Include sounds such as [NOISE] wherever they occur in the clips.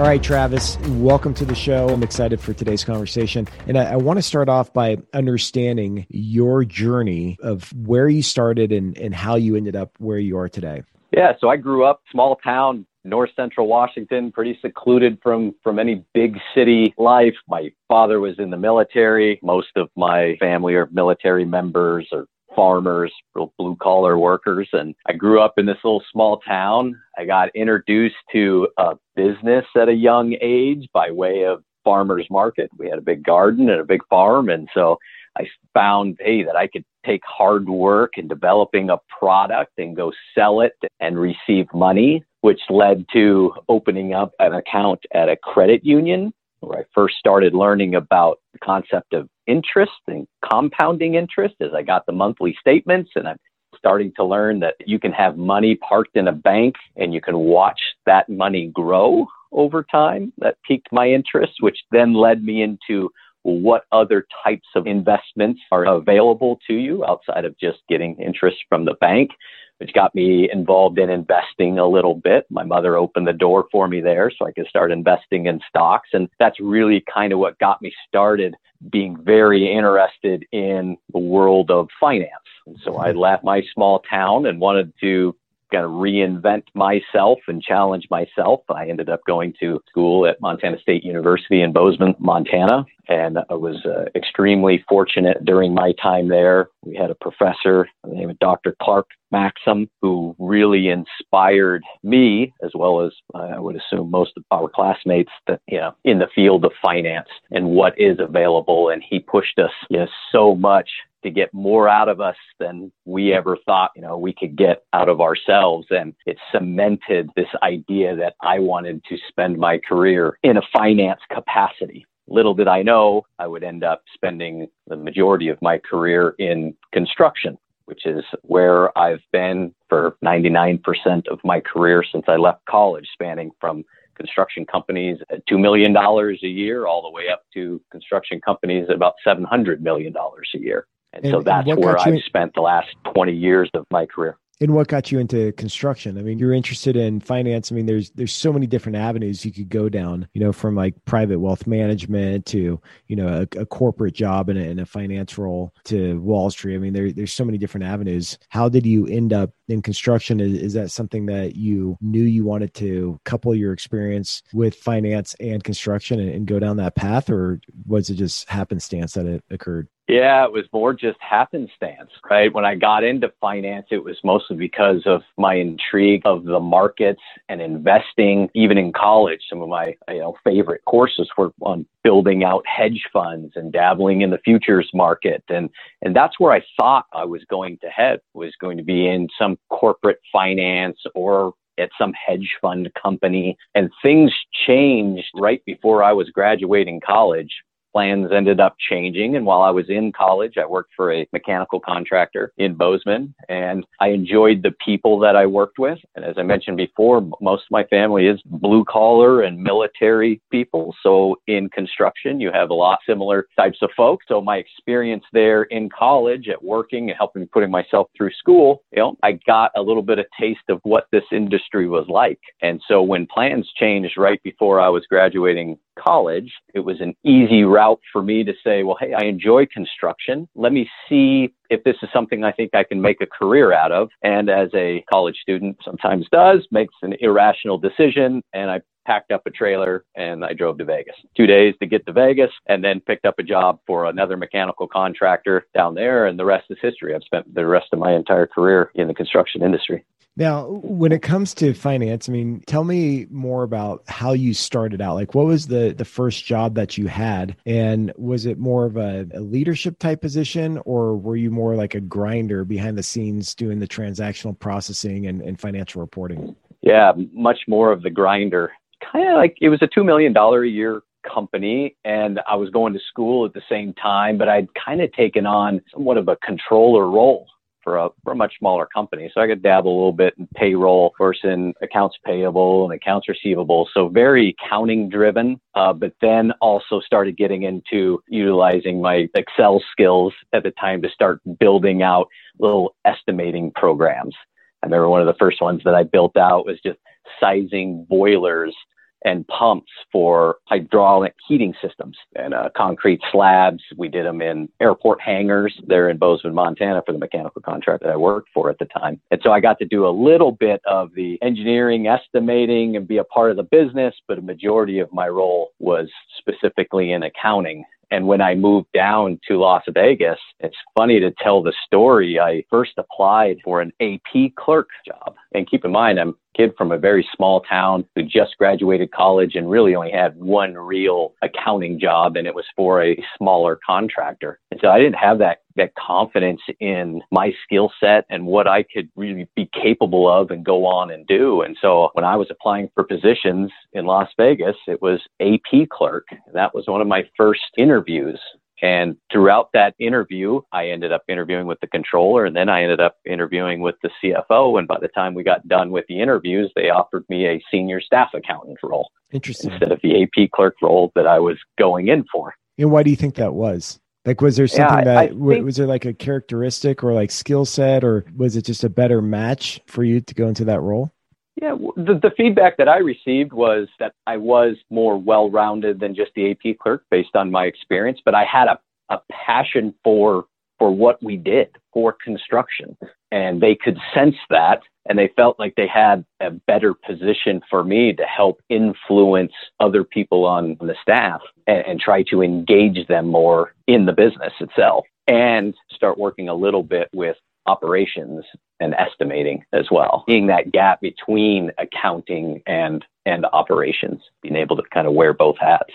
All right, Travis, welcome to the show. I'm excited for today's conversation. And I, I want to start off by understanding your journey of where you started and, and how you ended up where you are today. Yeah, so I grew up small town, north central Washington, pretty secluded from from any big city life. My father was in the military. Most of my family are military members or farmers, real blue collar workers. And I grew up in this little small town. I got introduced to a business at a young age by way of farmers market. We had a big garden and a big farm. And so I found, hey, that I could take hard work and developing a product and go sell it and receive money, which led to opening up an account at a credit union where I first started learning about the concept of interest and compounding interest as I got the monthly statements and I'm starting to learn that you can have money parked in a bank and you can watch that money grow over time. That piqued my interest, which then led me into what other types of investments are available to you outside of just getting interest from the bank which got me involved in investing a little bit. My mother opened the door for me there so I could start investing in stocks. And that's really kind of what got me started being very interested in the world of finance. And so I mm-hmm. left my small town and wanted to kind of reinvent myself and challenge myself. I ended up going to school at Montana State University in Bozeman, Montana, and I was uh, extremely fortunate during my time there. We had a professor named Dr. Clark Maxim who really inspired me, as well as uh, I would assume most of our classmates, that you know, in the field of finance and what is available. And he pushed us you know, so much to get more out of us than we ever thought, you know, we could get out of ourselves. And it cemented this idea that I wanted to spend my career in a finance capacity. Little did I know I would end up spending the majority of my career in construction, which is where I've been for 99% of my career since I left college, spanning from construction companies at $2 million a year all the way up to construction companies at about $700 million a year. And, and so that's where I've in- spent the last 20 years of my career. And what got you into construction? I mean, you're interested in finance. I mean, there's there's so many different avenues you could go down. You know, from like private wealth management to you know a, a corporate job in a, in a finance role to Wall Street. I mean, there, there's so many different avenues. How did you end up in construction? Is, is that something that you knew you wanted to couple your experience with finance and construction and, and go down that path, or was it just happenstance that it occurred? Yeah, it was more just happenstance, right? When I got into finance, it was mostly because of my intrigue of the markets and investing. Even in college, some of my you know favorite courses were on building out hedge funds and dabbling in the futures market, and and that's where I thought I was going to head was going to be in some corporate finance or at some hedge fund company. And things changed right before I was graduating college plans ended up changing. And while I was in college, I worked for a mechanical contractor in Bozeman and I enjoyed the people that I worked with. And as I mentioned before, most of my family is blue collar and military people. So in construction, you have a lot similar types of folks. So my experience there in college at working and helping putting myself through school, you know, I got a little bit of taste of what this industry was like. And so when plans changed right before I was graduating college, it was an easy route for me to say, well, hey, I enjoy construction. Let me see if this is something I think I can make a career out of. And as a college student sometimes does, makes an irrational decision. And I packed up a trailer and I drove to Vegas. Two days to get to Vegas and then picked up a job for another mechanical contractor down there. And the rest is history. I've spent the rest of my entire career in the construction industry. Now, when it comes to finance, I mean, tell me more about how you started out. Like, what was the the first job that you had, and was it more of a, a leadership type position, or were you more like a grinder behind the scenes doing the transactional processing and, and financial reporting? Yeah, much more of the grinder. Kind of like it was a two million dollar a year company and I was going to school at the same time, but I'd kind of taken on somewhat of a controller role for a, for a much smaller company. So I could dabble a little bit in payroll, course, in accounts payable and accounts receivable. So very accounting driven, uh, but then also started getting into utilizing my Excel skills at the time to start building out little estimating programs. I remember one of the first ones that I built out was just sizing boilers and pumps for hydraulic heating systems and uh, concrete slabs. We did them in airport hangars there in Bozeman, Montana for the mechanical contract that I worked for at the time. And so I got to do a little bit of the engineering, estimating, and be a part of the business, but a majority of my role was specifically in accounting and when I moved down to Las Vegas, it's funny to tell the story. I first applied for an AP clerk job. And keep in mind, I'm kid from a very small town who just graduated college and really only had one real accounting job, and it was for a smaller contractor. And so I didn't have that that confidence in my skill set and what I could really be capable of and go on and do. And so when I was applying for positions in Las Vegas, it was AP clerk. That was one of my first interviews. And throughout that interview, I ended up interviewing with the controller and then I ended up interviewing with the CFO. And by the time we got done with the interviews, they offered me a senior staff accountant role. Interesting. Instead of the AP clerk role that I was going in for. And why do you think that was? Like, was there something yeah, that I think, was there like a characteristic or like skill set, or was it just a better match for you to go into that role? Yeah, the, the feedback that I received was that I was more well rounded than just the AP clerk based on my experience, but I had a, a passion for for what we did for construction. And they could sense that and they felt like they had a better position for me to help influence other people on the staff and, and try to engage them more in the business itself and start working a little bit with operations and estimating as well. Being that gap between accounting and and operations, being able to kind of wear both hats.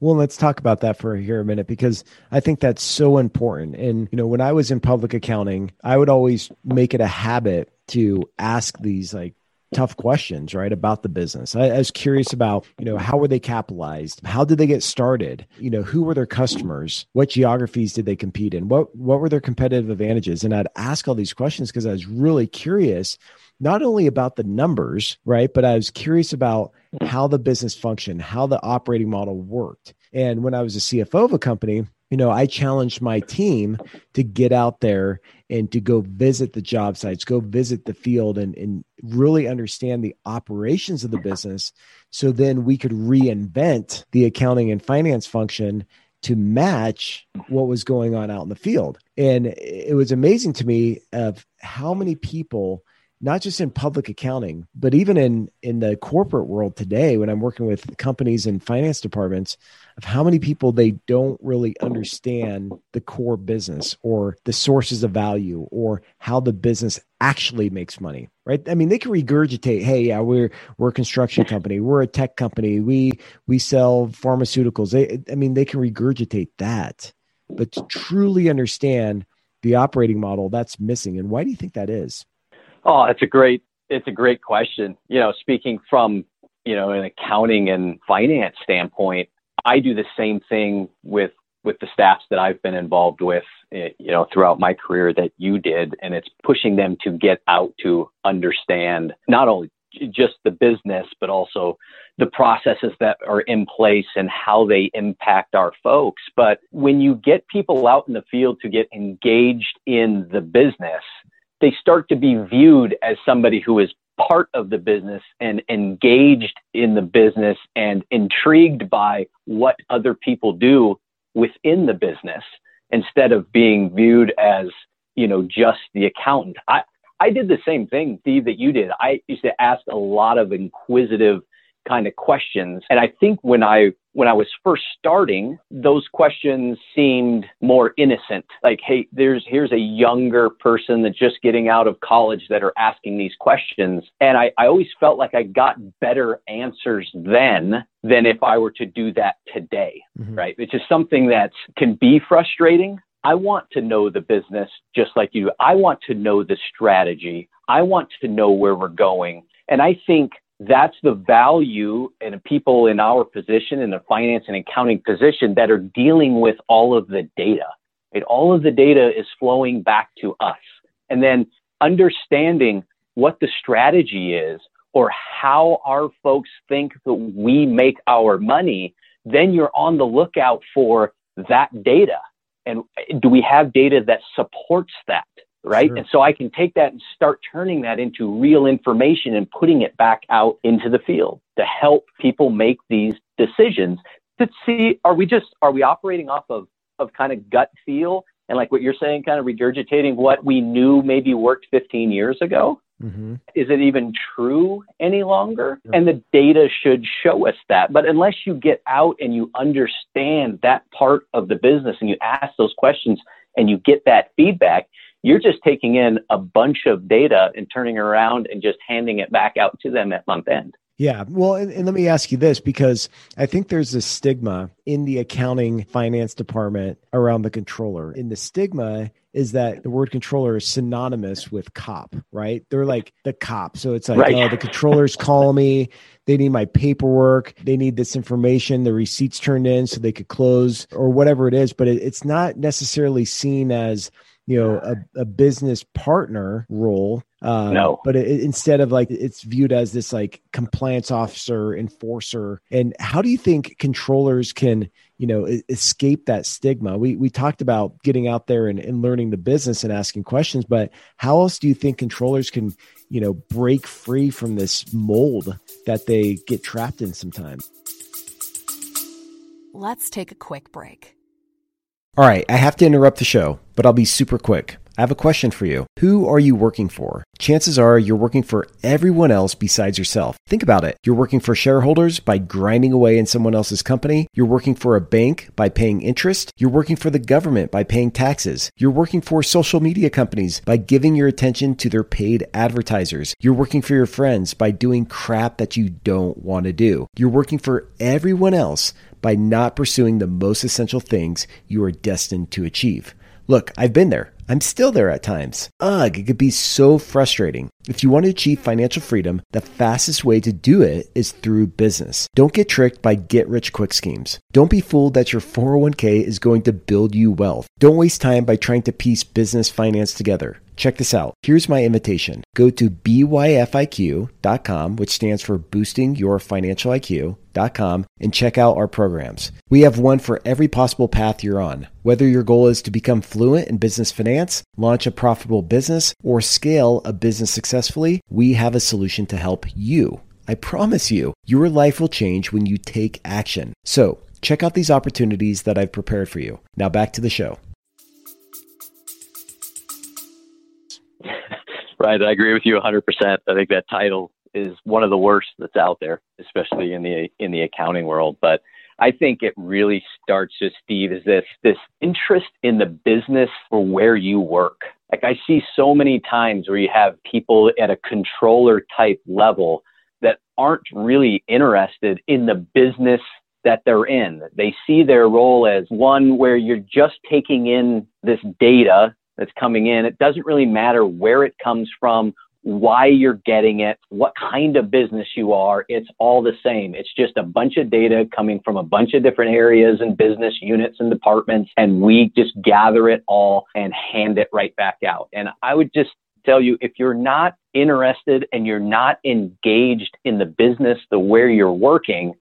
Well, let's talk about that for here a minute because I think that's so important. And you know, when I was in public accounting, I would always make it a habit to ask these like tough questions, right, about the business. I, I, was curious about, you know, how were they capitalized? How did they get started? You know, who were their customers? What geographies did they compete in? What what were their competitive advantages? And I'd ask all these questions because I was really curious not only about the numbers, right? But I was curious about how the business functioned, how the operating model worked. And when I was a CFO of a company, you know, I challenged my team to get out there and to go visit the job sites, go visit the field and, and really understand the operations of the business. So then we could reinvent the accounting and finance function to match what was going on out in the field. And it was amazing to me of how many people not just in public accounting, but even in in the corporate world today, when I'm working with companies and finance departments, of how many people they don't really understand the core business or the sources of value or how the business actually makes money. Right? I mean, they can regurgitate, "Hey, yeah, we're we're a construction company, we're a tech company, we we sell pharmaceuticals." They, I mean, they can regurgitate that, but to truly understand the operating model, that's missing. And why do you think that is? Oh, it's a great it's a great question. You know, speaking from you know an accounting and finance standpoint, I do the same thing with with the staffs that I've been involved with, eh, you know, throughout my career that you did, and it's pushing them to get out to understand not only just the business, but also the processes that are in place and how they impact our folks. But when you get people out in the field to get engaged in the business, they start to be viewed as somebody who is part of the business and engaged in the business and intrigued by what other people do within the business instead of being viewed as you know just the accountant. I i did the same thing steve that you did. I used to ask a lot of inquisitive kind of questions. And I think when I when I was first starting, those questions seemed more innocent. Like, hey, there's here's a younger person that's just getting out of college that are asking these questions. And I, I always felt like I got better answers then than if I were to do that today. Mm-hmm. Right. Which is something that can be frustrating. I want to know the business just like you. I want to know the strategy. I want to know where we're going. And I think that's the value in people in our position in the finance and accounting position that are dealing with all of the data. Right? All of the data is flowing back to us. And then understanding what the strategy is or how our folks think that we make our money, then you're on the lookout for that data. And do we have data that supports that? Right? Sure. And so I can take that and start turning that into real information and putting it back out into the field to help people make these decisions to see are we just are we operating off of of kind of gut feel and like what you're saying kind of regurgitating what we knew maybe worked 15 years ago Mm-hmm. is it even true any longer? Sure. And the data should show us that. But unless you get out and you understand that part of the business and you ask those questions and you get that feedback, you're just taking in a bunch of data and turning around and just handing it back out to them at month end. Yeah. Well, and, and, let me ask you this because I think there's a stigma in the accounting finance department around the controller. And the stigma is that the word controller is synonymous with cop, right? They're like the cop. So it's like, right. oh, the controllers call me. They need my paperwork. They need this information, the receipts turned in so they could close or whatever it is. But it, it's not necessarily seen as, you know, a, a business partner role um, no. But it, instead of like, it's viewed as this like compliance officer, enforcer. And how do you think controllers can, you know, escape that stigma? We, we talked about getting out there and, and learning the business and asking questions, but how else do you think controllers can, you know, break free from this mold that they get trapped in sometimes? Let's take a quick break. All right, I have to interrupt the show, but I'll be super quick. I have a question for you. Who are you working for? Chances are you're working for everyone else besides yourself. Think about it. You're working for shareholders by grinding away in someone else's company. You're working for a bank by paying interest. You're working for the government by paying taxes. You're working for social media companies by giving your attention to their paid advertisers. You're working for your friends by doing crap that you don't want to do. You're working for everyone else by not pursuing the most essential things you are destined to achieve. Look, I've been there. I'm still there at times. Ugh, it could be so frustrating. If you want to achieve financial freedom, the fastest way to do it is through business. Don't get tricked by get rich quick schemes. Don't be fooled that your 401k is going to build you wealth. Don't waste time by trying to piece business finance together. Check this out. Here's my invitation. Go to byfiq.com, which stands for boosting your financial IQ.com, and check out our programs. We have one for every possible path you're on. Whether your goal is to become fluent in business finance, launch a profitable business, or scale a business successfully, we have a solution to help you. I promise you, your life will change when you take action. So, check out these opportunities that I've prepared for you. Now, back to the show. Right. I agree with you 100%. I think that title is one of the worst that's out there, especially in the in the accounting world. But I think it really starts with Steve is this this interest in the business or where you work. Like I see so many times where you have people at a controller type level that aren't really interested in the business that they're in. They see their role as one where you're just taking in this data that's coming in. It doesn't really matter where it comes from, why you're getting it, what kind of business you are. It's all the same. It's just a bunch of data coming from a bunch of different areas and business units and departments. And we just gather it all and hand it right back out. And I would just tell you if you're not interested and you're not engaged in the business, the where you're working,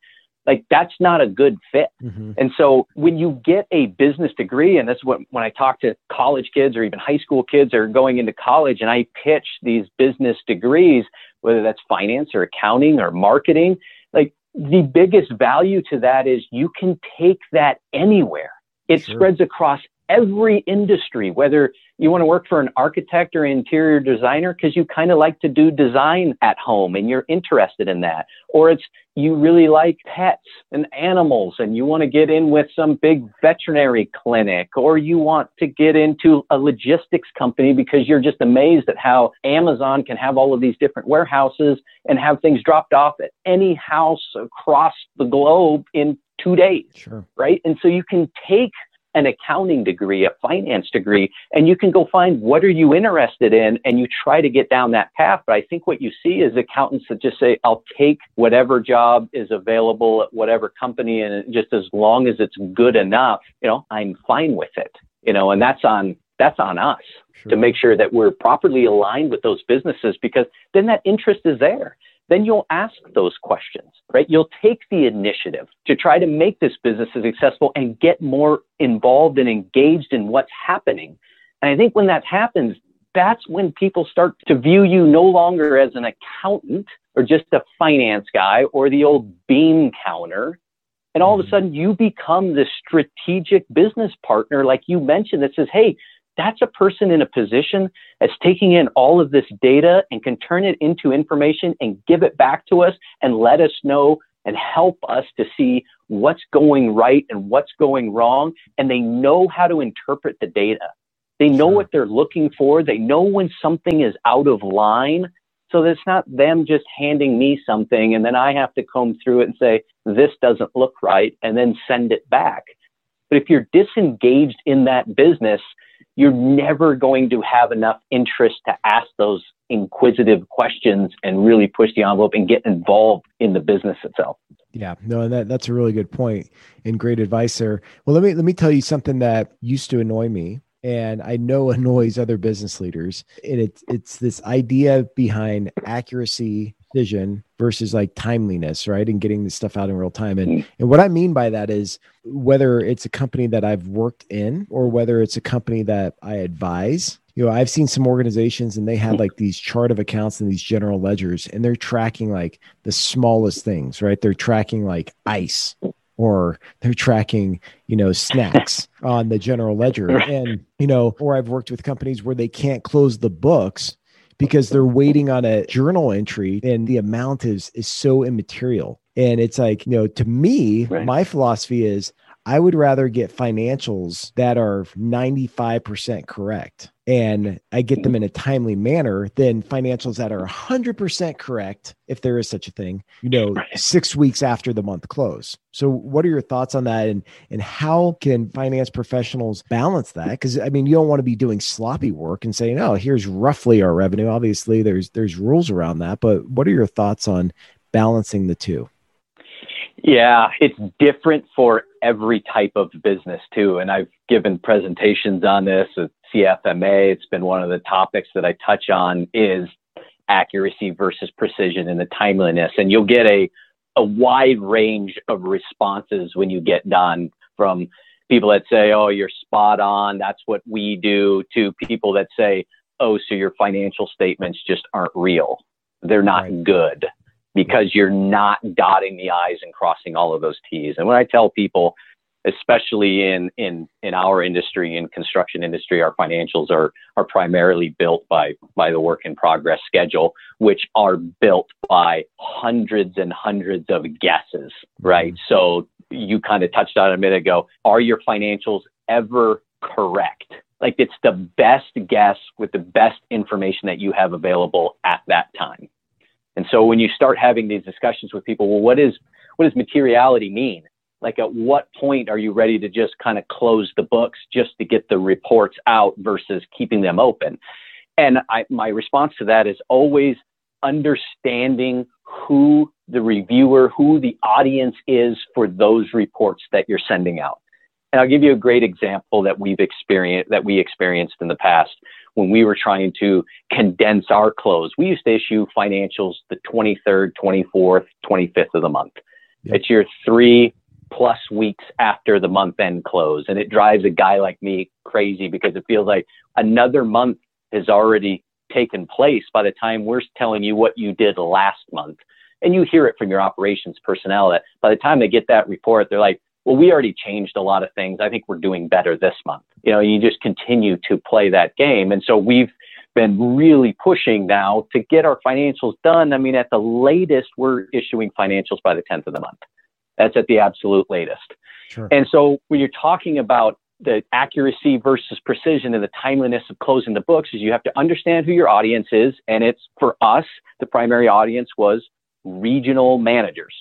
like that's not a good fit. Mm-hmm. And so when you get a business degree, and that's what when I talk to college kids or even high school kids are going into college and I pitch these business degrees, whether that's finance or accounting or marketing, like the biggest value to that is you can take that anywhere. It sure. spreads across every industry, whether you want to work for an architect or interior designer because you kind of like to do design at home and you're interested in that, or it's you really like pets and animals and you want to get in with some big veterinary clinic, or you want to get into a logistics company because you're just amazed at how Amazon can have all of these different warehouses and have things dropped off at any house across the globe in two days. Sure. Right. And so you can take an accounting degree, a finance degree, and you can go find what are you interested in and you try to get down that path. But I think what you see is accountants that just say, I'll take whatever job is available at whatever company and just as long as it's good enough, you know, I'm fine with it. You know, and that's on that's on us sure. to make sure that we're properly aligned with those businesses because then that interest is there then you'll ask those questions, right? You'll take the initiative to try to make this business as successful and get more involved and engaged in what's happening. And I think when that happens, that's when people start to view you no longer as an accountant or just a finance guy or the old bean counter. And all of a mm-hmm. sudden, you become the strategic business partner, like you mentioned, that says, hey, that's a person in a position that's taking in all of this data and can turn it into information and give it back to us and let us know and help us to see what's going right and what's going wrong. And they know how to interpret the data. They know what they're looking for. They know when something is out of line. So that it's not them just handing me something and then I have to comb through it and say, this doesn't look right and then send it back. But if you're disengaged in that business, you're never going to have enough interest to ask those inquisitive questions and really push the envelope and get involved in the business itself. Yeah, no, that that's a really good point and great advice there. Well, let me let me tell you something that used to annoy me and I know [LAUGHS] annoys other business leaders. And it's it's this idea behind accuracy, vision versus like timeliness, right? And getting this stuff out in real time. And mm. and what I mean by that is whether it's a company that I've worked in or whether it's a company that I advise. You know, I've seen some organizations and they have like these chart of accounts and these general ledgers, and they're tracking like the smallest things, right? They're tracking like ice or they're tracking, you know, snacks [LAUGHS] on the general ledger. And, you know, or I've worked with companies where they can't close the books because they're waiting on a journal entry and the amount is is so immaterial. And it's like, you know, to me, right. my philosophy is I would rather get financials that are 95% correct and I get them in a timely manner then financials that are 100% correct, if there is such a thing, you know, right. six weeks after the month close. So, what are your thoughts on that? And, and how can finance professionals balance that? Because, I mean, you don't want to be doing sloppy work and saying, oh, here's roughly our revenue. Obviously, there's, there's rules around that. But what are your thoughts on balancing the two? Yeah, it's different for every type of business too. And I've given presentations on this at CFMA. It's been one of the topics that I touch on is accuracy versus precision and the timeliness. And you'll get a, a wide range of responses when you get done from people that say, Oh, you're spot on. That's what we do to people that say, Oh, so your financial statements just aren't real. They're not right. good because you're not dotting the I's and crossing all of those T's. And when I tell people, especially in, in, in our industry, in construction industry, our financials are, are primarily built by, by the work in progress schedule, which are built by hundreds and hundreds of guesses, right? Mm-hmm. So you kind of touched on it a minute ago. Are your financials ever correct? Like it's the best guess with the best information that you have available at that time. And so when you start having these discussions with people, well, what is what does materiality mean? Like at what point are you ready to just kind of close the books just to get the reports out versus keeping them open? And I, my response to that is always understanding who the reviewer, who the audience is for those reports that you're sending out. And I'll give you a great example that we've experienced, that we experienced in the past when we were trying to condense our close. We used to issue financials the 23rd, 24th, 25th of the month. Yep. It's your three plus weeks after the month end close. And it drives a guy like me crazy because it feels like another month has already taken place by the time we're telling you what you did last month. And you hear it from your operations personnel that by the time they get that report, they're like, well, we already changed a lot of things. I think we're doing better this month. You know, you just continue to play that game. And so we've been really pushing now to get our financials done. I mean, at the latest, we're issuing financials by the 10th of the month. That's at the absolute latest. Sure. And so when you're talking about the accuracy versus precision and the timeliness of closing the books is you have to understand who your audience is. And it's for us, the primary audience was regional managers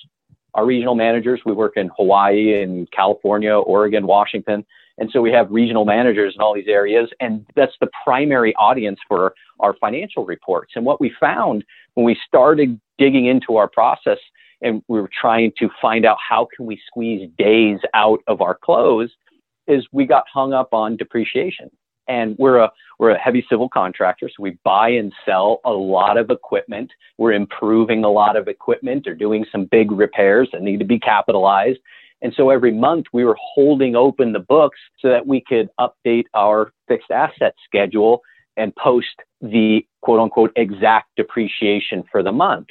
our regional managers. We work in Hawaii and California, Oregon, Washington. And so we have regional managers in all these areas. And that's the primary audience for our financial reports. And what we found when we started digging into our process and we were trying to find out how can we squeeze days out of our close is we got hung up on depreciation. And we're a we're a heavy civil contractor, so we buy and sell a lot of equipment. We're improving a lot of equipment or doing some big repairs that need to be capitalized. And so every month we were holding open the books so that we could update our fixed asset schedule and post the quote unquote exact depreciation for the month.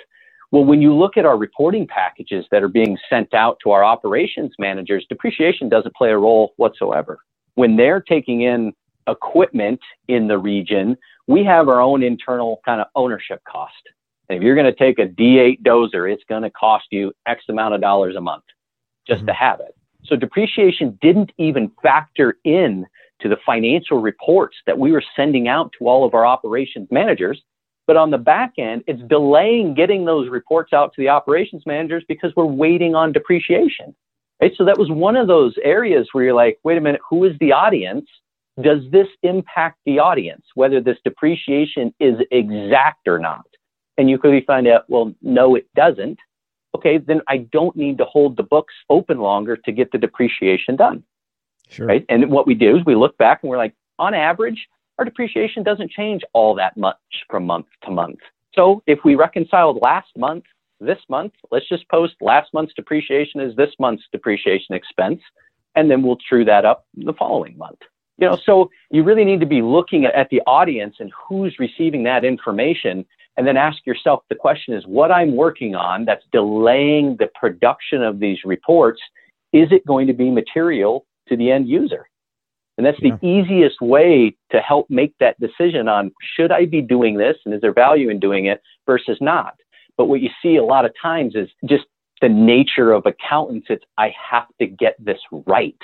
Well, when you look at our reporting packages that are being sent out to our operations managers, depreciation doesn't play a role whatsoever. When they're taking in equipment in the region, we have our own internal kind of ownership cost. And if you're going to take a D8 dozer, it's going to cost you X amount of dollars a month just mm-hmm. to have it. So depreciation didn't even factor in to the financial reports that we were sending out to all of our operations managers. But on the back end, it's delaying getting those reports out to the operations managers because we're waiting on depreciation. Right? So that was one of those areas where you're like, wait a minute, who is the audience? Does this impact the audience, whether this depreciation is exact or not? And you quickly find out, well, no, it doesn't. Okay, then I don't need to hold the books open longer to get the depreciation done. Sure. Right. And what we do is we look back and we're like, on average, our depreciation doesn't change all that much from month to month. So if we reconciled last month, this month, let's just post last month's depreciation as this month's depreciation expense, and then we'll true that up the following month. You know, so you really need to be looking at the audience and who's receiving that information and then ask yourself the question is what I'm working on that's delaying the production of these reports, is it going to be material to the end user? And that's yeah. the easiest way to help make that decision on should I be doing this and is there value in doing it versus not. But what you see a lot of times is just the nature of accountants. It's I have to get this right.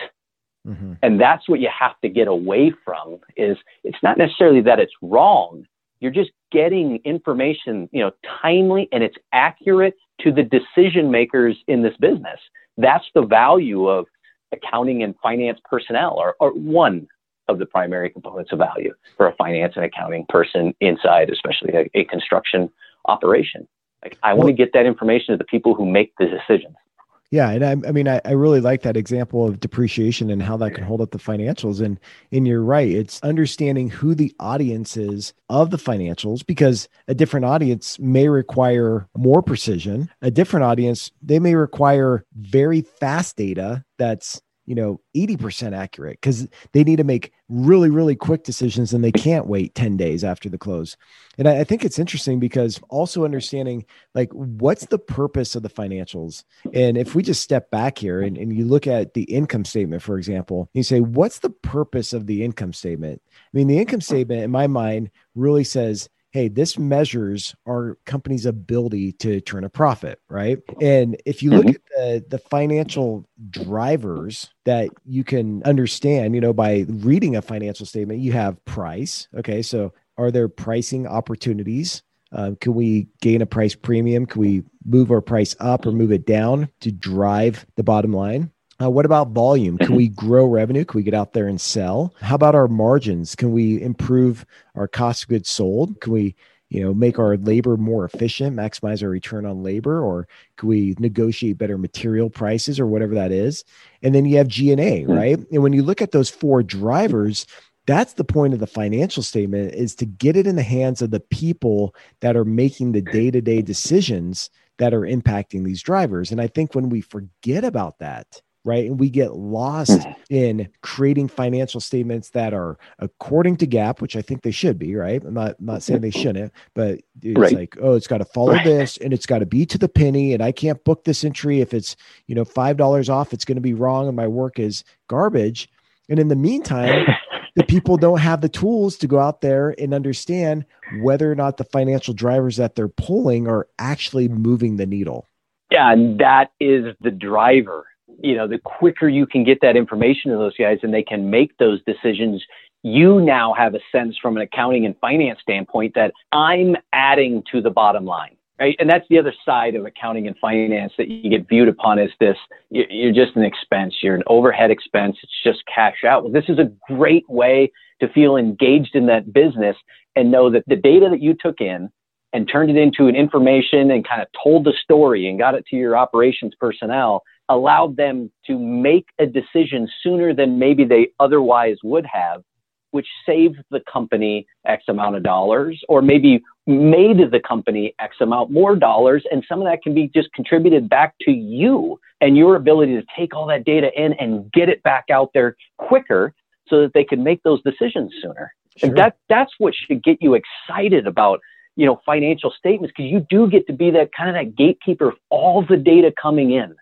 Mm-hmm. And that's what you have to get away from is it's not necessarily that it's wrong. You're just getting information, you know, timely and it's accurate to the decision makers in this business. That's the value of accounting and finance personnel are, or one of the primary components of value for a finance and accounting person inside, especially a, a construction operation. Like I want to get that information to the people who make the decisions. Yeah, and I, I mean, I, I, really like that example of depreciation and how that can hold up the financials. And and you're right, it's understanding who the audience is of the financials because a different audience may require more precision. A different audience they may require very fast data that's you know 80% accurate because they need to make really really quick decisions and they can't wait 10 days after the close and I, I, think it's interesting because also understanding like what's the purpose of the financials and if we just step back here and, and you look at the income statement for example you say what's the purpose of the income statement i mean the income statement in my mind really says hey, this measures our company's ability to turn a profit, right? And if you look mm-hmm. at the, the financial drivers that you can understand, you know, by reading a financial statement, you have price. Okay. So are there pricing opportunities? Uh, can we gain a price premium? Can we move our price up or move it down to drive the bottom line? Uh, what about volume? Can we grow revenue? Can we get out there and sell? How about our margins? Can we improve our cost of goods sold? Can we, you know, make our labor more efficient, maximize our return on labor, or can we negotiate better material prices or whatever that is? And then you have G&A, hmm. right? And when you look at those four drivers, that's the point of the financial statement is to get it in the hands of the people that are making the day-to-day decisions that are impacting these drivers. And I think when we forget about that, right? And we get lost hmm. in creating financial statements that are according to GAAP, which I think they should be, right? I'm not, I'm not saying they [LAUGHS] shouldn't, but it's right. like, oh, it's got to follow right. this and it's got to be to the penny. And I can't book this entry if it's, you know, $5 off, it's going to be wrong and my work is garbage. And in the meantime, [LAUGHS] the people don't have the tools to go out there and understand whether or not the financial drivers that they're pulling are actually moving the needle. Yeah, and that is the driver you know, the quicker you can get that information to those guys and they can make those decisions, you now have a sense from an accounting and finance standpoint that I'm adding to the bottom line. Right? And that's the other side of accounting and finance that you get viewed upon as this you're just an expense, you're an overhead expense, it's just cash out. Well, this is a great way to feel engaged in that business and know that the data that you took in and turned it into an information and kind of told the story and got it to your operations personnel allowed them to make a decision sooner than maybe they otherwise would have, which saved the company X amount of dollars, or maybe made the company X amount more dollars. And some of that can be just contributed back to you and your ability to take all that data in and get it back out there quicker so that they can make those decisions sooner. Sure. And that that's what should get you excited about you know financial statements because you do get to be that kind of that gatekeeper of all the data coming in,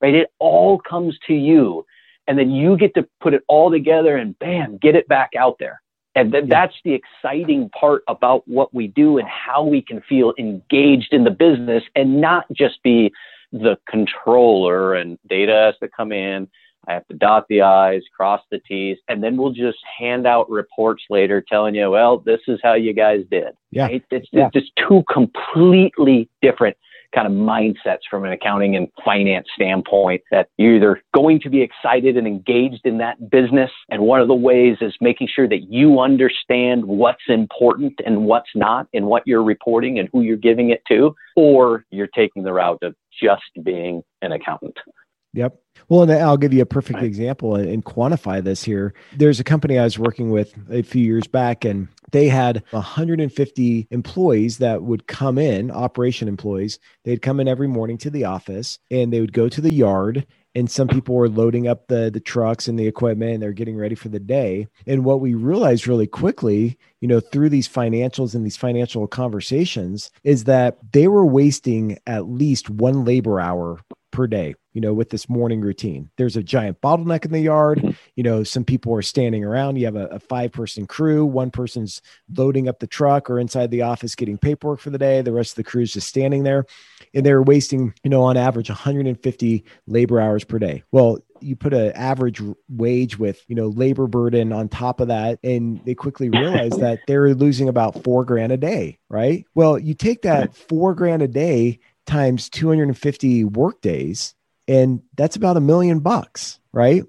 right? It all comes to you, and then you get to put it all together and bam, get it back out there. And th- that's the exciting part about what we do and how we can feel engaged in the business and not just be the controller and data has to come in I have to dot the I's, cross the T's, and then we'll just hand out reports later telling you, well, this is how you guys did. Yeah. It's, yeah. just two completely different kind of mindsets from an accounting and finance standpoint that you're either going to be excited and engaged in that business. And one of the ways is making sure that you understand what's important and what's not in what you're reporting and who you're giving it to, or you're taking the route of just being an accountant. Yep. Well, and I'll give you a perfect example and, quantify this here. There's a company I was working with a few years back, and they had 150 employees that would come in, operation employees. They'd come in every morning to the office and they would go to the yard. And some people were loading up the, the trucks and the equipment and they're getting ready for the day. And what we realized really quickly, you know, through these financials and these financial conversations is that they were wasting at least one labor hour per day you know with this morning routine. There's a giant bottleneck in the yard. You know some people are standing around. You have a, a five person crew. One person's loading up the truck or inside the office getting paperwork for the day. The rest of the crew is just standing there and they're wasting you know on average 150 labor hours per day. Well you put an average wage with you know labor burden on top of that and they quickly [LAUGHS] realize that they're losing about four grand a day right? Well you take that four grand a day times 250 work days and that's about a million bucks right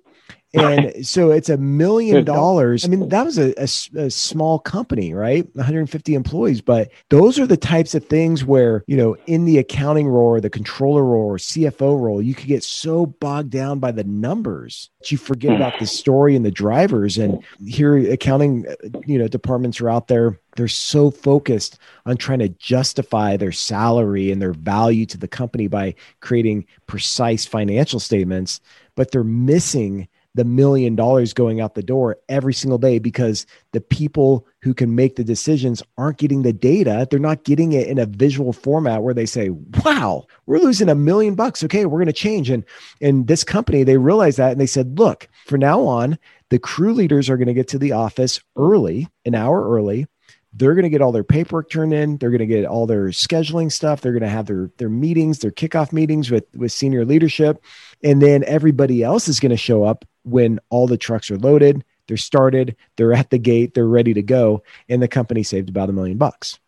and so it's a million dollars. I mean, that was a, a, a, small company, right? 150 employees. But those are the types of things where, you know, in the accounting role or the controller role or CFO role, you could get so bogged down by the numbers that you forget about the story and the drivers. And here, accounting, uh, you know, departments are out there they're so focused on trying to justify their salary and their value to the company by creating precise financial statements, but they're missing the million dollars going out the door every single day because the people who can make the decisions aren't getting the data. They're not getting it in a visual format where they say, wow, we're losing a million bucks. Okay, we're going to change. And in this company, they realized that and they said, look, for now on, the crew leaders are going to get to the office early, an hour early they're going to get all their paperwork turned in they're going to get all their scheduling stuff they're going to have their their meetings their kickoff meetings with with senior leadership and then everybody else is going to show up when all the trucks are loaded they're started they're at the gate they're ready to go and the company saved about a million bucks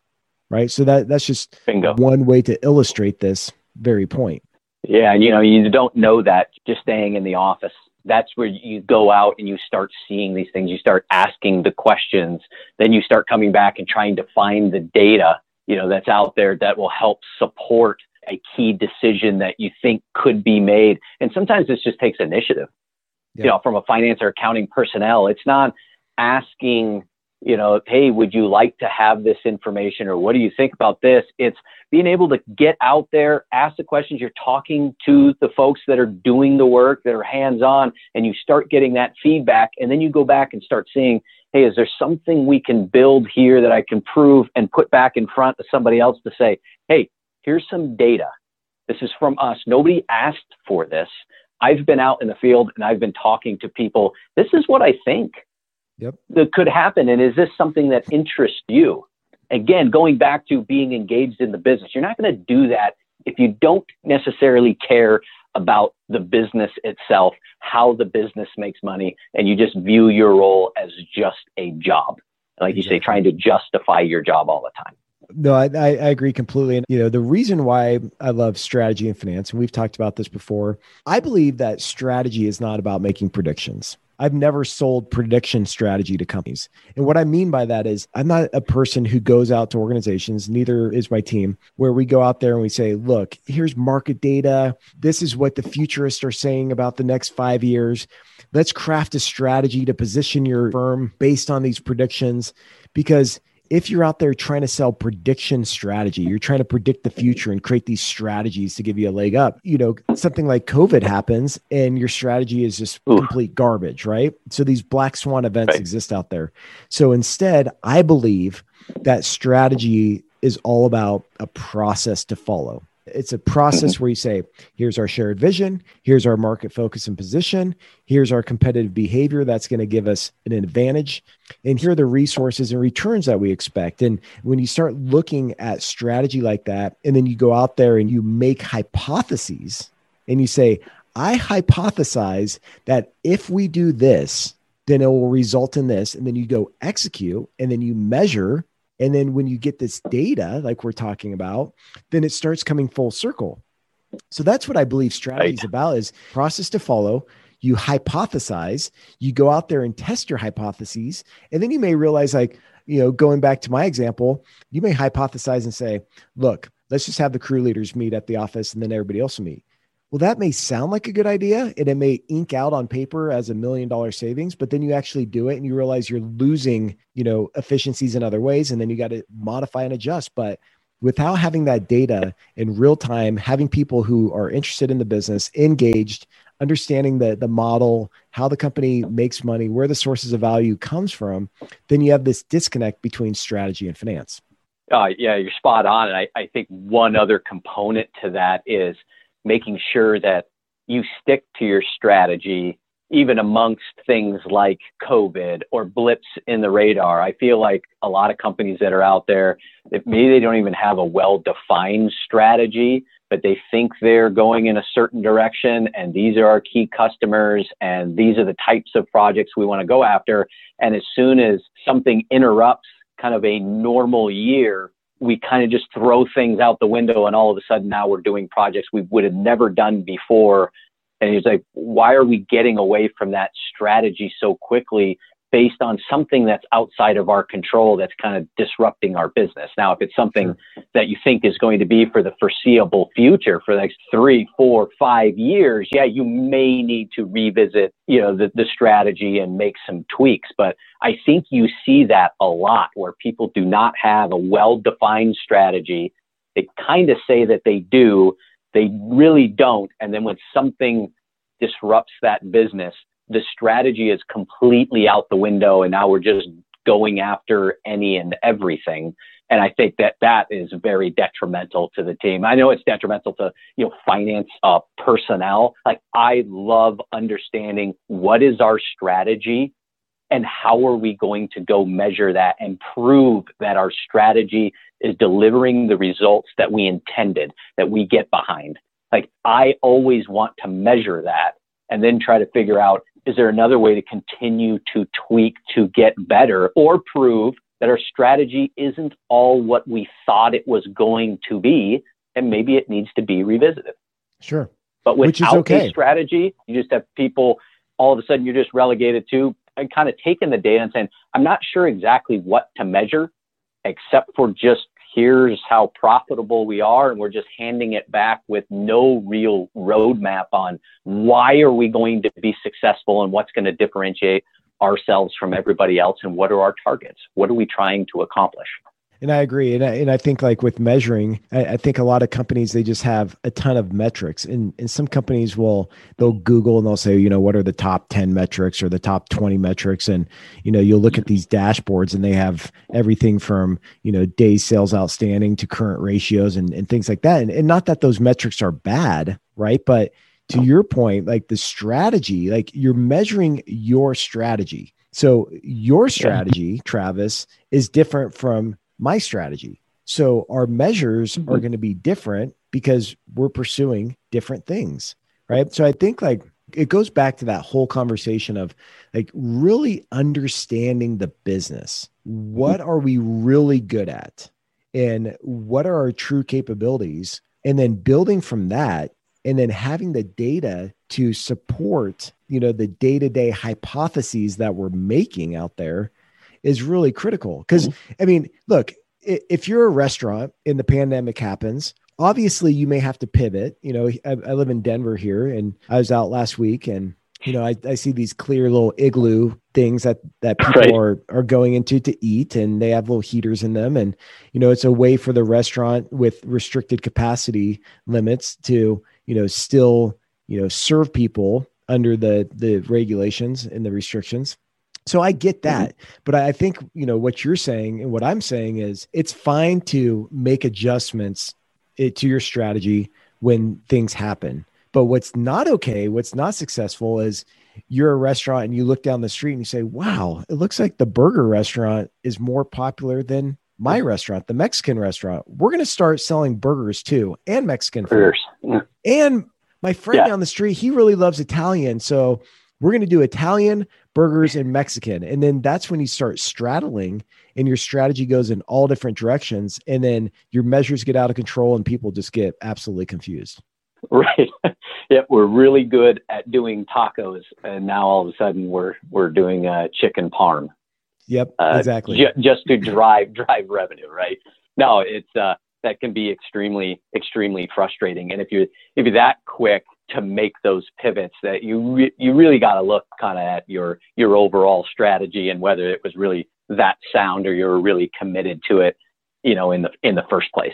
right so that that's just Bingo. one way to illustrate this very point yeah and you know you don't know that just staying in the office that's where you go out and you start seeing these things. You start asking the questions. Then you start coming back and trying to find the data, you know, that's out there that will help support a key decision that you think could be made. And sometimes this just takes initiative. Yeah. You know, from a finance or accounting personnel, it's not asking you know, hey, would you like to have this information or what do you think about this? It's being able to get out there, ask the questions. You're talking to the folks that are doing the work, that are hands on, and you start getting that feedback. And then you go back and start seeing, hey, is there something we can build here that I can prove and put back in front of somebody else to say, hey, here's some data. This is from us. Nobody asked for this. I've been out in the field and I've been talking to people. This is what I think yep. that could happen? And is this something that interests you? Again, going back to being engaged in the business, you're not going to do that if you don't necessarily care about the business itself, how the business makes money, and you just view your role as just a job. Like you say, trying to justify your job all the time. No, I, I agree completely. And, you know, the reason why I love strategy and finance, and we've talked about this before, I believe that strategy is not about making predictions. I've never sold prediction strategy to companies. And what I mean by that is I'm not a person who goes out to organizations, neither is my team, where we go out there and we say, look, here's market data. This is what the futurists are saying about the next five years. Let's craft a strategy to position your firm based on these predictions because if you're out there trying to sell prediction strategy, you're trying to predict the future and create these strategies to give you a leg up. You know, something like COVID happens and your strategy is just Ooh. complete garbage, right? So these black swan events right. exist out there. So instead, I believe that strategy is all about a process to follow. It's a process where you say, here's our shared vision, here's our market focus and position, here's our competitive behavior that's going to give us an advantage, and here are the resources and returns that we expect. And when you start looking at strategy like that, and then you go out there and you make hypotheses and you say, I hypothesize that if we do this, then it will result in this. And then you go execute and then you measure and then when you get this data, like we're talking about, then it starts coming full circle. So that's what I believe strategy right. is about is process to follow. You hypothesize, you go out there and test your hypotheses, and then you may realize, like, you know, going back to my example, you may hypothesize and say, look, let's just have the crew leaders meet at the office and then everybody else will meet well, that may sound like a good idea and it may ink out on paper as a million dollar savings, but then you actually do it and you realize you're losing, you know, efficiencies in other ways. And then you got to modify and adjust. But without having that data in real time, having people who are interested in the business, engaged, understanding the, the model, how the company makes money, where the sources of value comes from, then you have this disconnect between strategy and finance. Uh, yeah, you're spot on. And I, I think one other component to that is making sure that you stick to your strategy even amongst things like COVID or blips in the radar. I feel like a lot of companies that are out there, maybe they don't even have a well defined strategy, but they think they're going in a certain direction and these are our key customers and these are the types of projects we want to go after. And as soon as something interrupts kind of a normal year, we kind of just throw things out the window and all of a sudden now we're doing projects we would have never done before. And he's like why are we getting away from that strategy so quickly based on something that's outside of our control that's kind of disrupting our business. Now, if it's something that you think is going to be for the foreseeable future for the next three, four, five years, yeah, you may need to revisit, you know, the, the strategy and make some tweaks. But I think you see that a lot where people do not have a well-defined strategy. They kind of say that they do, they really don't. And then when something disrupts that business, the strategy is completely out the window and now we're just going after any and everything. And I think that that is very detrimental to the team. I know it's detrimental to, you know, finance uh, personnel. Like I love understanding what is our strategy and how are we going to go measure that and prove that our strategy is delivering the results that we intended, that we get behind. Like I always want to measure that and then try to figure out is there another way to continue to tweak to get better or prove that our strategy isn't all what we thought it was going to be and maybe it needs to be revisited sure but without okay. a strategy you just have people all of a sudden you're just relegated to and kind of taking the data and saying i'm not sure exactly what to measure except for just here's how profitable we are and we're just handing it back with no real roadmap on why are we going to be successful and what's going to differentiate ourselves from everybody else and what are our targets? What are we trying to accomplish and I agree. And I, and I think like with measuring, I, I, think a lot of companies, they just have a ton of metrics and, and some companies will, they'll Google and they'll say, you know, what are the top 10 metrics or the top 20 metrics? And, you know, you'll look at these dashboards and they have everything from, you know, day sales outstanding to current ratios and, and things like that. And, and not that those metrics are bad, right? But to your point, like the strategy, like you're measuring your strategy. So your strategy, Travis, is different from my strategy. So our measures mm-hmm. are going to be different because we're pursuing different things. Right. So I think like it goes back to that whole conversation of like really understanding the business. What are we really good at? And what are our true capabilities? And then building from that and then having the data to support, you know, the day-to-day hypotheses that we're making out there is really critical. Because, mm-hmm. I mean, look, if you're a restaurant and the pandemic happens, obviously you may have to pivot. You know, I, I live in Denver here and I was out last week and you know, I, I see these clear little igloo things that that people right. are are going into to eat, and they have little heaters in them, and you know, it's a way for the restaurant with restricted capacity limits to you know still you know serve people under the the regulations and the restrictions. So I get mm-hmm. that, mm-hmm. but I think you know what you're saying and what I'm saying is it's fine to make adjustments eh, to your strategy when things happen but what's not okay, what's not successful is you're a restaurant and you look down the street and you say, wow, it looks like the burger restaurant is more popular than my restaurant, the Mexican restaurant. We're going to start selling burgers too and Mexican burgers. food. And my friend yeah. down the street, he really loves Italian. So we're going to do Italian, burgers, and Mexican. And then that's when you start straddling and your strategy goes in all different directions. And then your measures get out of control and people just get absolutely confused. [LAUGHS] Right. yep. we're really good at doing tacos, and now all of a sudden we're we're doing uh, chicken parm. Yep, uh, exactly. Ju- just to drive [LAUGHS] drive revenue, right? No, it's uh, that can be extremely extremely frustrating. And if you're if you're that quick to make those pivots, that you re- you really got to look kind of at your your overall strategy and whether it was really that sound or you're really committed to it, you know, in the in the first place.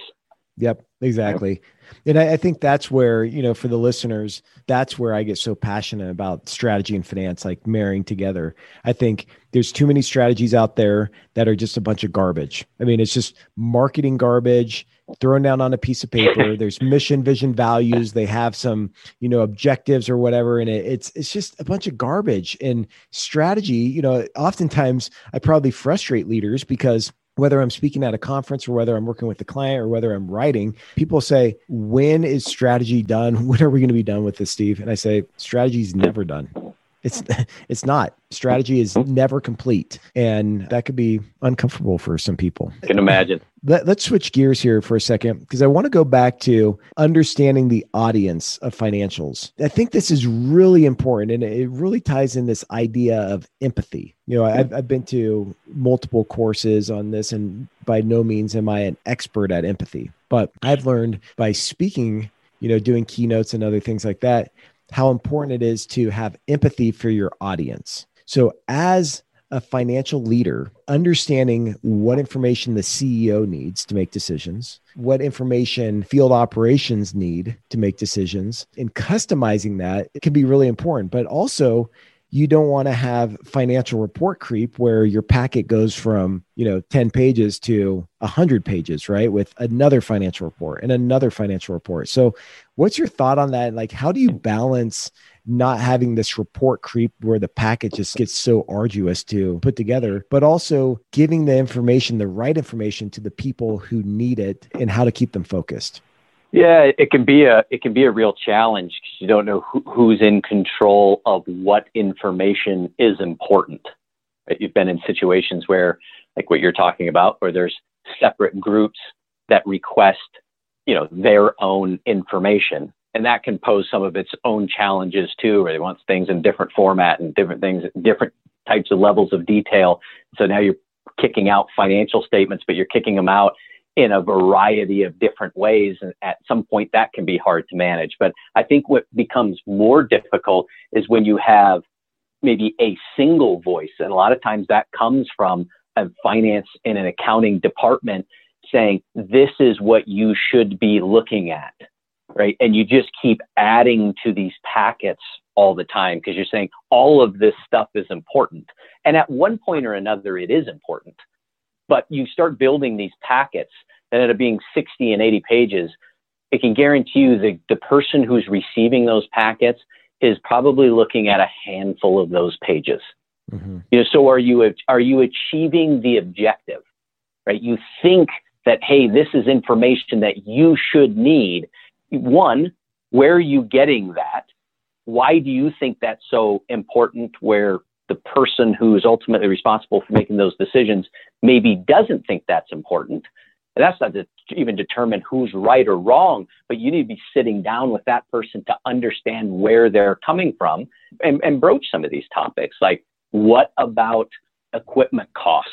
Yep, exactly. And I, I, think that's where, you know, for the listeners, that's where I get so passionate about strategy and finance, like marrying together. I think there's too many strategies out there that are just a bunch of garbage. I mean, it's just marketing garbage thrown down on a piece of paper. [LAUGHS] There's mission, vision, values. They have some, you know, objectives or whatever. And it, it's it's just a bunch of garbage. And strategy, you know, oftentimes I probably frustrate leaders because whether I'm speaking at a conference or whether I'm working with the client or whether I'm writing, people say, When is strategy done? [LAUGHS] When are we going to be done with this, Steve? And I say, Strategy is never done. It's [LAUGHS] it's not. Strategy is never complete. And that could be uncomfortable for some people. I can imagine. Let, us switch gears here for a second because I want to go back to understanding the audience of financials. I think this is really important and it really ties in this idea of empathy. You know, I've, I've been to multiple courses on this, and by no means am I an expert at empathy, but I've learned by speaking, you know, doing keynotes and other things like that, how important it is to have empathy for your audience. So, as a financial leader, understanding what information the CEO needs to make decisions, what information field operations need to make decisions, and customizing that it can be really important. But also, you don't want to have financial report creep where your packet goes from you know 10 pages to 100 pages right with another financial report and another financial report so what's your thought on that like how do you balance not having this report creep where the package just gets so arduous to put together, but also giving the information, the right information to the people who need it and how to keep them focused. Yeah, it can be a it can be a real challenge because you don't know who, who's in control of what information is important. Right? You've been in situations where, like what you're talking about, where there's separate groups that request, you know, their own information, and that can pose some of its own challenges too, where they want things in different format and different things, different types of levels of detail. So now you're kicking out financial statements, but you're kicking them out in a variety of different ways. And at some point, that can be hard to manage. But I think what becomes more difficult is when you have maybe a single voice. And a lot of times that comes from a finance and an accounting department saying, this is what you should be looking at right? And you just keep adding to these packets all the time because you're saying all of this stuff is important. And at one point or another, it is important. But you start building these packets that end up being 60 and 80 pages. It can guarantee you that the person who's receiving those packets is probably looking at a handful of those pages. Mm-hmm. You know, so are you are you achieving the objective? Right? You think that hey, this is information that you should need, one, where are you getting that? Why do you think that's so important where the person who is ultimately responsible for making those decisions maybe doesn't think that's important? And that's not to even determine who's right or wrong, but you need to be sitting down with that person to understand where they're coming from and, and broach some of these topics. Like, what about equipment costs,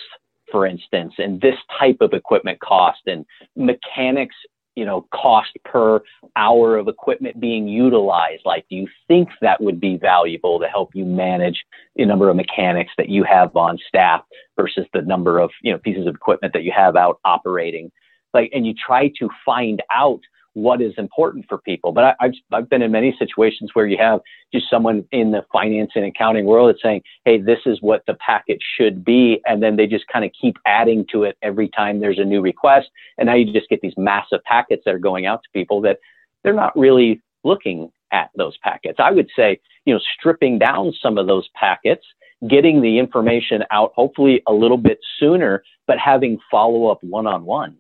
for instance, and this type of equipment cost and mechanics you know, cost per hour of equipment being utilized? Like, do you think that would be valuable to help you manage the number of mechanics that you have on staff versus the number of, you know, pieces of equipment that you have out operating? Like, and you try to find out what is important for people. But I, have I've been in many situations where you have just someone in the finance and accounting world that's saying, hey, this is what the package should be. And then they just kind of keep adding to it every time there's a new request. And now you just get these massive packets that are going out to people that they're not really looking at those packets. I would say, you know, stripping down some of those packets, getting the information out hopefully a little bit sooner, but having follow up one on one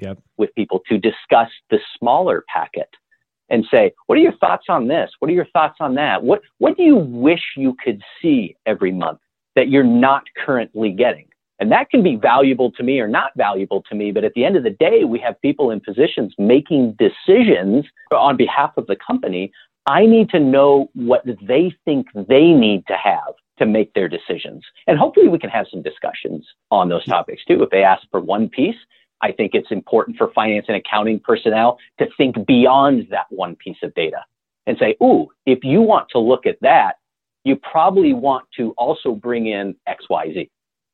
yep. with people to discuss the smaller packet and say, what are your thoughts on this? What are your thoughts on that? What, what do you wish you could see every month that you're not currently getting? And that can be valuable to me or not valuable to me. But at the end of the day, we have people in positions making decisions on behalf of the company. I need to know what they think they need to have to make their decisions. And hopefully we can have some discussions on those topics too. If they ask for one piece, I think it's important for finance and accounting personnel to think beyond that one piece of data and say, ooh, if you want to look at that, you probably want to also bring in XYZ.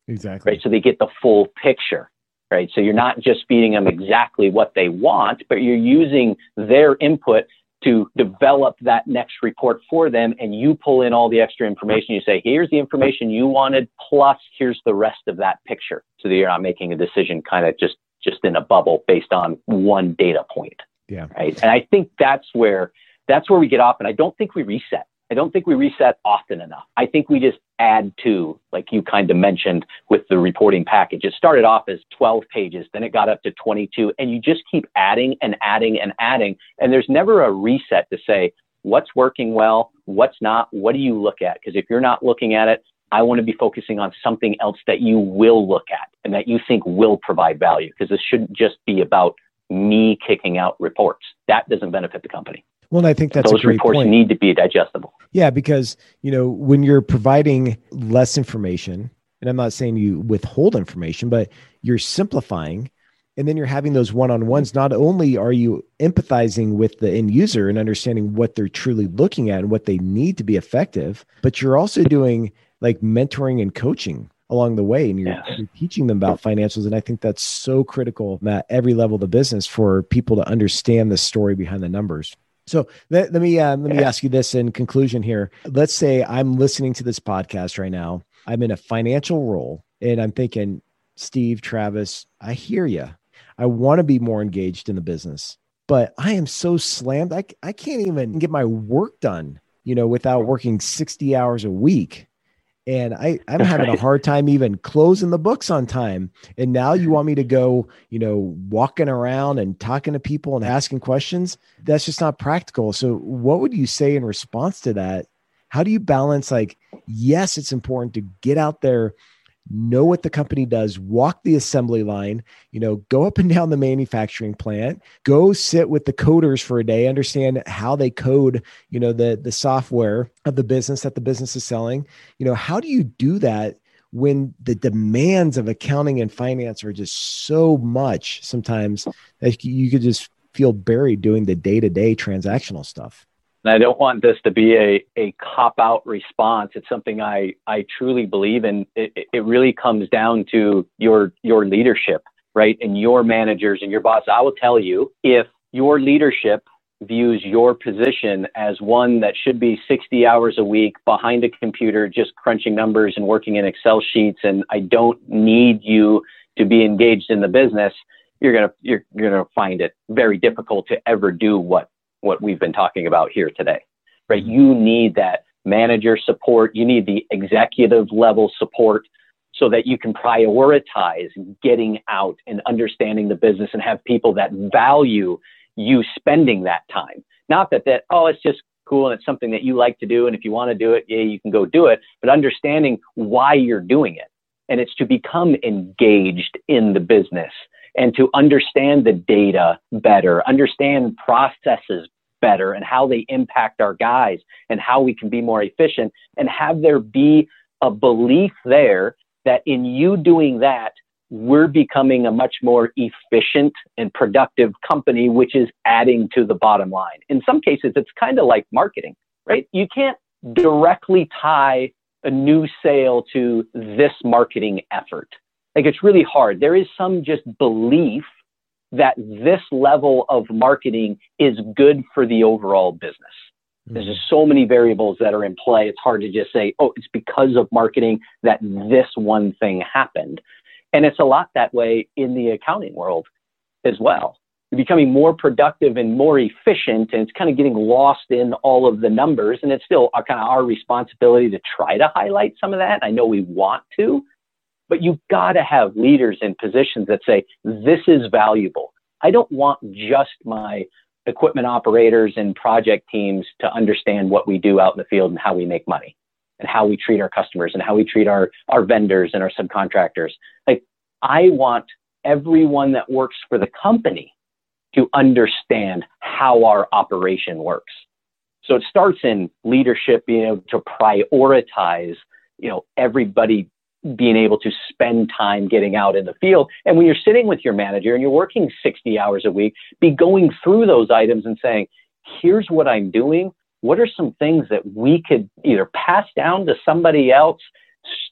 Exactly. Right. So they get the full picture. Right. So you're not just feeding them exactly what they want, but you're using their input to develop that next report for them and you pull in all the extra information. You say, here's the information you wanted, plus here's the rest of that picture. So that you're not making a decision kind of just just in a bubble based on one data point. Yeah. Right. And I think that's where that's where we get off. And I don't think we reset. I don't think we reset often enough. I think we just add to, like you kind of mentioned with the reporting package. It started off as 12 pages, then it got up to 22, and you just keep adding and adding and adding. And there's never a reset to say, what's working well, what's not, what do you look at? Because if you're not looking at it, I want to be focusing on something else that you will look at and that you think will provide value because this shouldn't just be about me kicking out reports. That doesn't benefit the company. Well, I think that's those reports point. need to be digestible. Yeah, because you know when you're providing less information, and I'm not saying you withhold information, but you're simplifying, and then you're having those one-on-ones. Not only are you empathizing with the end user and understanding what they're truly looking at and what they need to be effective, but you're also doing like mentoring and coaching along the way and you're, yes. you're, teaching them about financials and i think that's so critical at every level of the business for people to understand the story behind the numbers. So let, let me uh, let me ask you this in conclusion here. Let's say i'm listening to this podcast right now. I'm in a financial role and i'm thinking steve travis i hear you i want to be more engaged in the business but i am so slammed I, I can't even get my work done you know without working 60 hours a week and I, I'm having a hard time even closing the books on time. And now you want me to go, you know, walking around and talking to people and asking questions. That's just not practical. So, what would you say in response to that? How do you balance, like, yes, it's important to get out there know what the company does, walk the assembly line, you know, go up and down the manufacturing plant, go sit with the coders for a day, understand how they code, you know, the the software of the business that the business is selling. You know, how do you do that when the demands of accounting and finance are just so much sometimes that you could just feel buried doing the day-to-day transactional stuff? And I don't want this to be a, a cop out response. It's something I, I truly believe in. It, it really comes down to your, your leadership, right? And your managers and your boss. I will tell you if your leadership views your position as one that should be 60 hours a week behind a computer, just crunching numbers and working in Excel sheets, and I don't need you to be engaged in the business, you're gonna you're, you're gonna find it very difficult to ever do what what we've been talking about here today, right? Mm-hmm. You need that manager support. You need the executive level support so that you can prioritize getting out and understanding the business and have people that value you spending that time. Not that that, oh, it's just cool and it's something that you like to do. And if you want to do it, yeah, you can go do it, but understanding why you're doing it. And it's to become engaged in the business and to understand the data better, understand processes better and how they impact our guys and how we can be more efficient and have there be a belief there that in you doing that, we're becoming a much more efficient and productive company, which is adding to the bottom line. In some cases, it's kind of like marketing, right? You can't directly tie a new sale to this marketing effort. Like it's really hard. There is some just belief that this level of marketing is good for the overall business. There's just so many variables that are in play. It's hard to just say, oh, it's because of marketing that this one thing happened. And it's a lot that way in the accounting world as well. You're becoming more productive and more efficient, and it's kind of getting lost in all of the numbers. And it's still uh, kind of our responsibility to try to highlight some of that. I know we want to, but you've got to have leaders in positions that say, this is valuable. I don't want just my equipment operators and project teams to understand what we do out in the field and how we make money and how we treat our customers and how we treat our, our vendors and our subcontractors. Like, I want everyone that works for the company to understand how our operation works. So it starts in leadership being able to prioritize, you know, everybody being able to spend time getting out in the field. And when you're sitting with your manager and you're working 60 hours a week, be going through those items and saying, here's what I'm doing what are some things that we could either pass down to somebody else,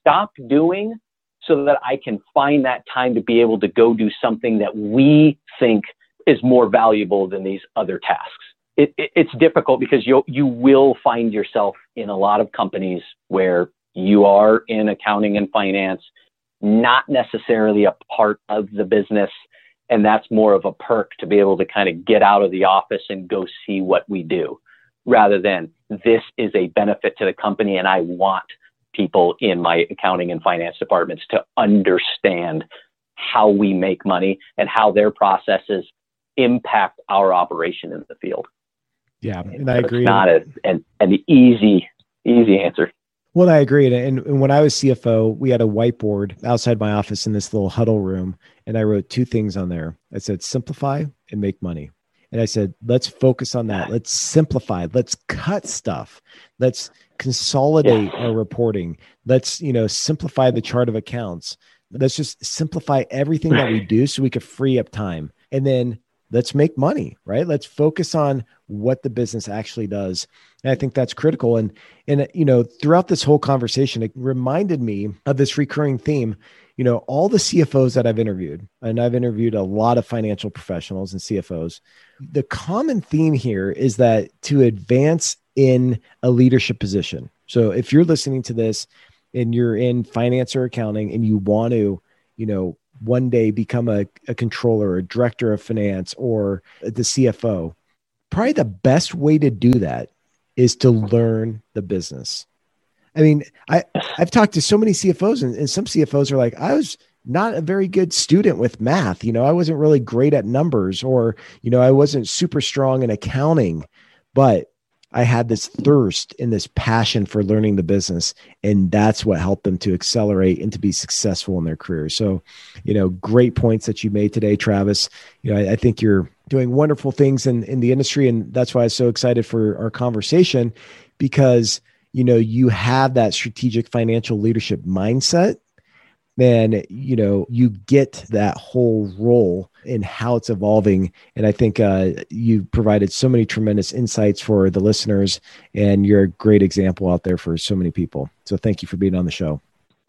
stop doing, so that I can find that time to be able to go do something that we think is more valuable than these other tasks. It, it, it's difficult because you you will find yourself in a lot of companies where you are in accounting and finance, not necessarily a part of the business, and that's more of a perk to be able to kind of get out of the office and go see what we do rather than this is a benefit to the company and I want people in my accounting and finance departments to understand how we make money and how their processes impact our operation in the field. Yeah, and I agree. It's not a, an, an easy, easy answer. Well, I agree. And, and when I was CFO, we had a whiteboard outside my office in this little huddle room. And I wrote two things on there. I said, simplify and make money. And I said, let's focus on that. Let's simplify. Let's cut stuff. Let's consolidate yeah. our reporting. Let's, you know, simplify the chart of accounts. Let's just simplify everything that we [LAUGHS] do so we could free up time. And then let's make money, right? Let's focus on what the business actually does. And I think that's critical. And and you know, throughout this whole conversation, it reminded me of this recurring theme you know, all the CFOs that I've interviewed, and I've interviewed a lot of financial professionals and CFOs, the common theme here is that to advance in a leadership position. So if you're listening to this and you're in finance or accounting and you want to, you know, one day become a, a controller, a director of finance, or the CFO, probably the best way to do that is to learn the business. I mean, I I've talked to so many CFOs, and, and some CFOs are like, I was not a very good student with math. You know, I wasn't really great at numbers, or you know, I wasn't super strong in accounting, but I had this thirst and this passion for learning the business, and that's what helped them to accelerate and to be successful in their career. So, you know, great points that you made today, Travis. You know, I, I think you're doing wonderful things in in the industry, and that's why I'm so excited for our conversation because you know you have that strategic financial leadership mindset then you know you get that whole role in how it's evolving. And i think uh, you provided so many tremendous insights for the listeners and you're a great example out there for so many people. So thank you for being on the show.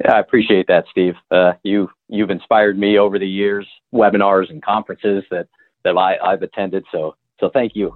Yeah i appreciate that steve. Uh, you you've inspired me over the years webinars and conferences that that I, i've attended. So so thank you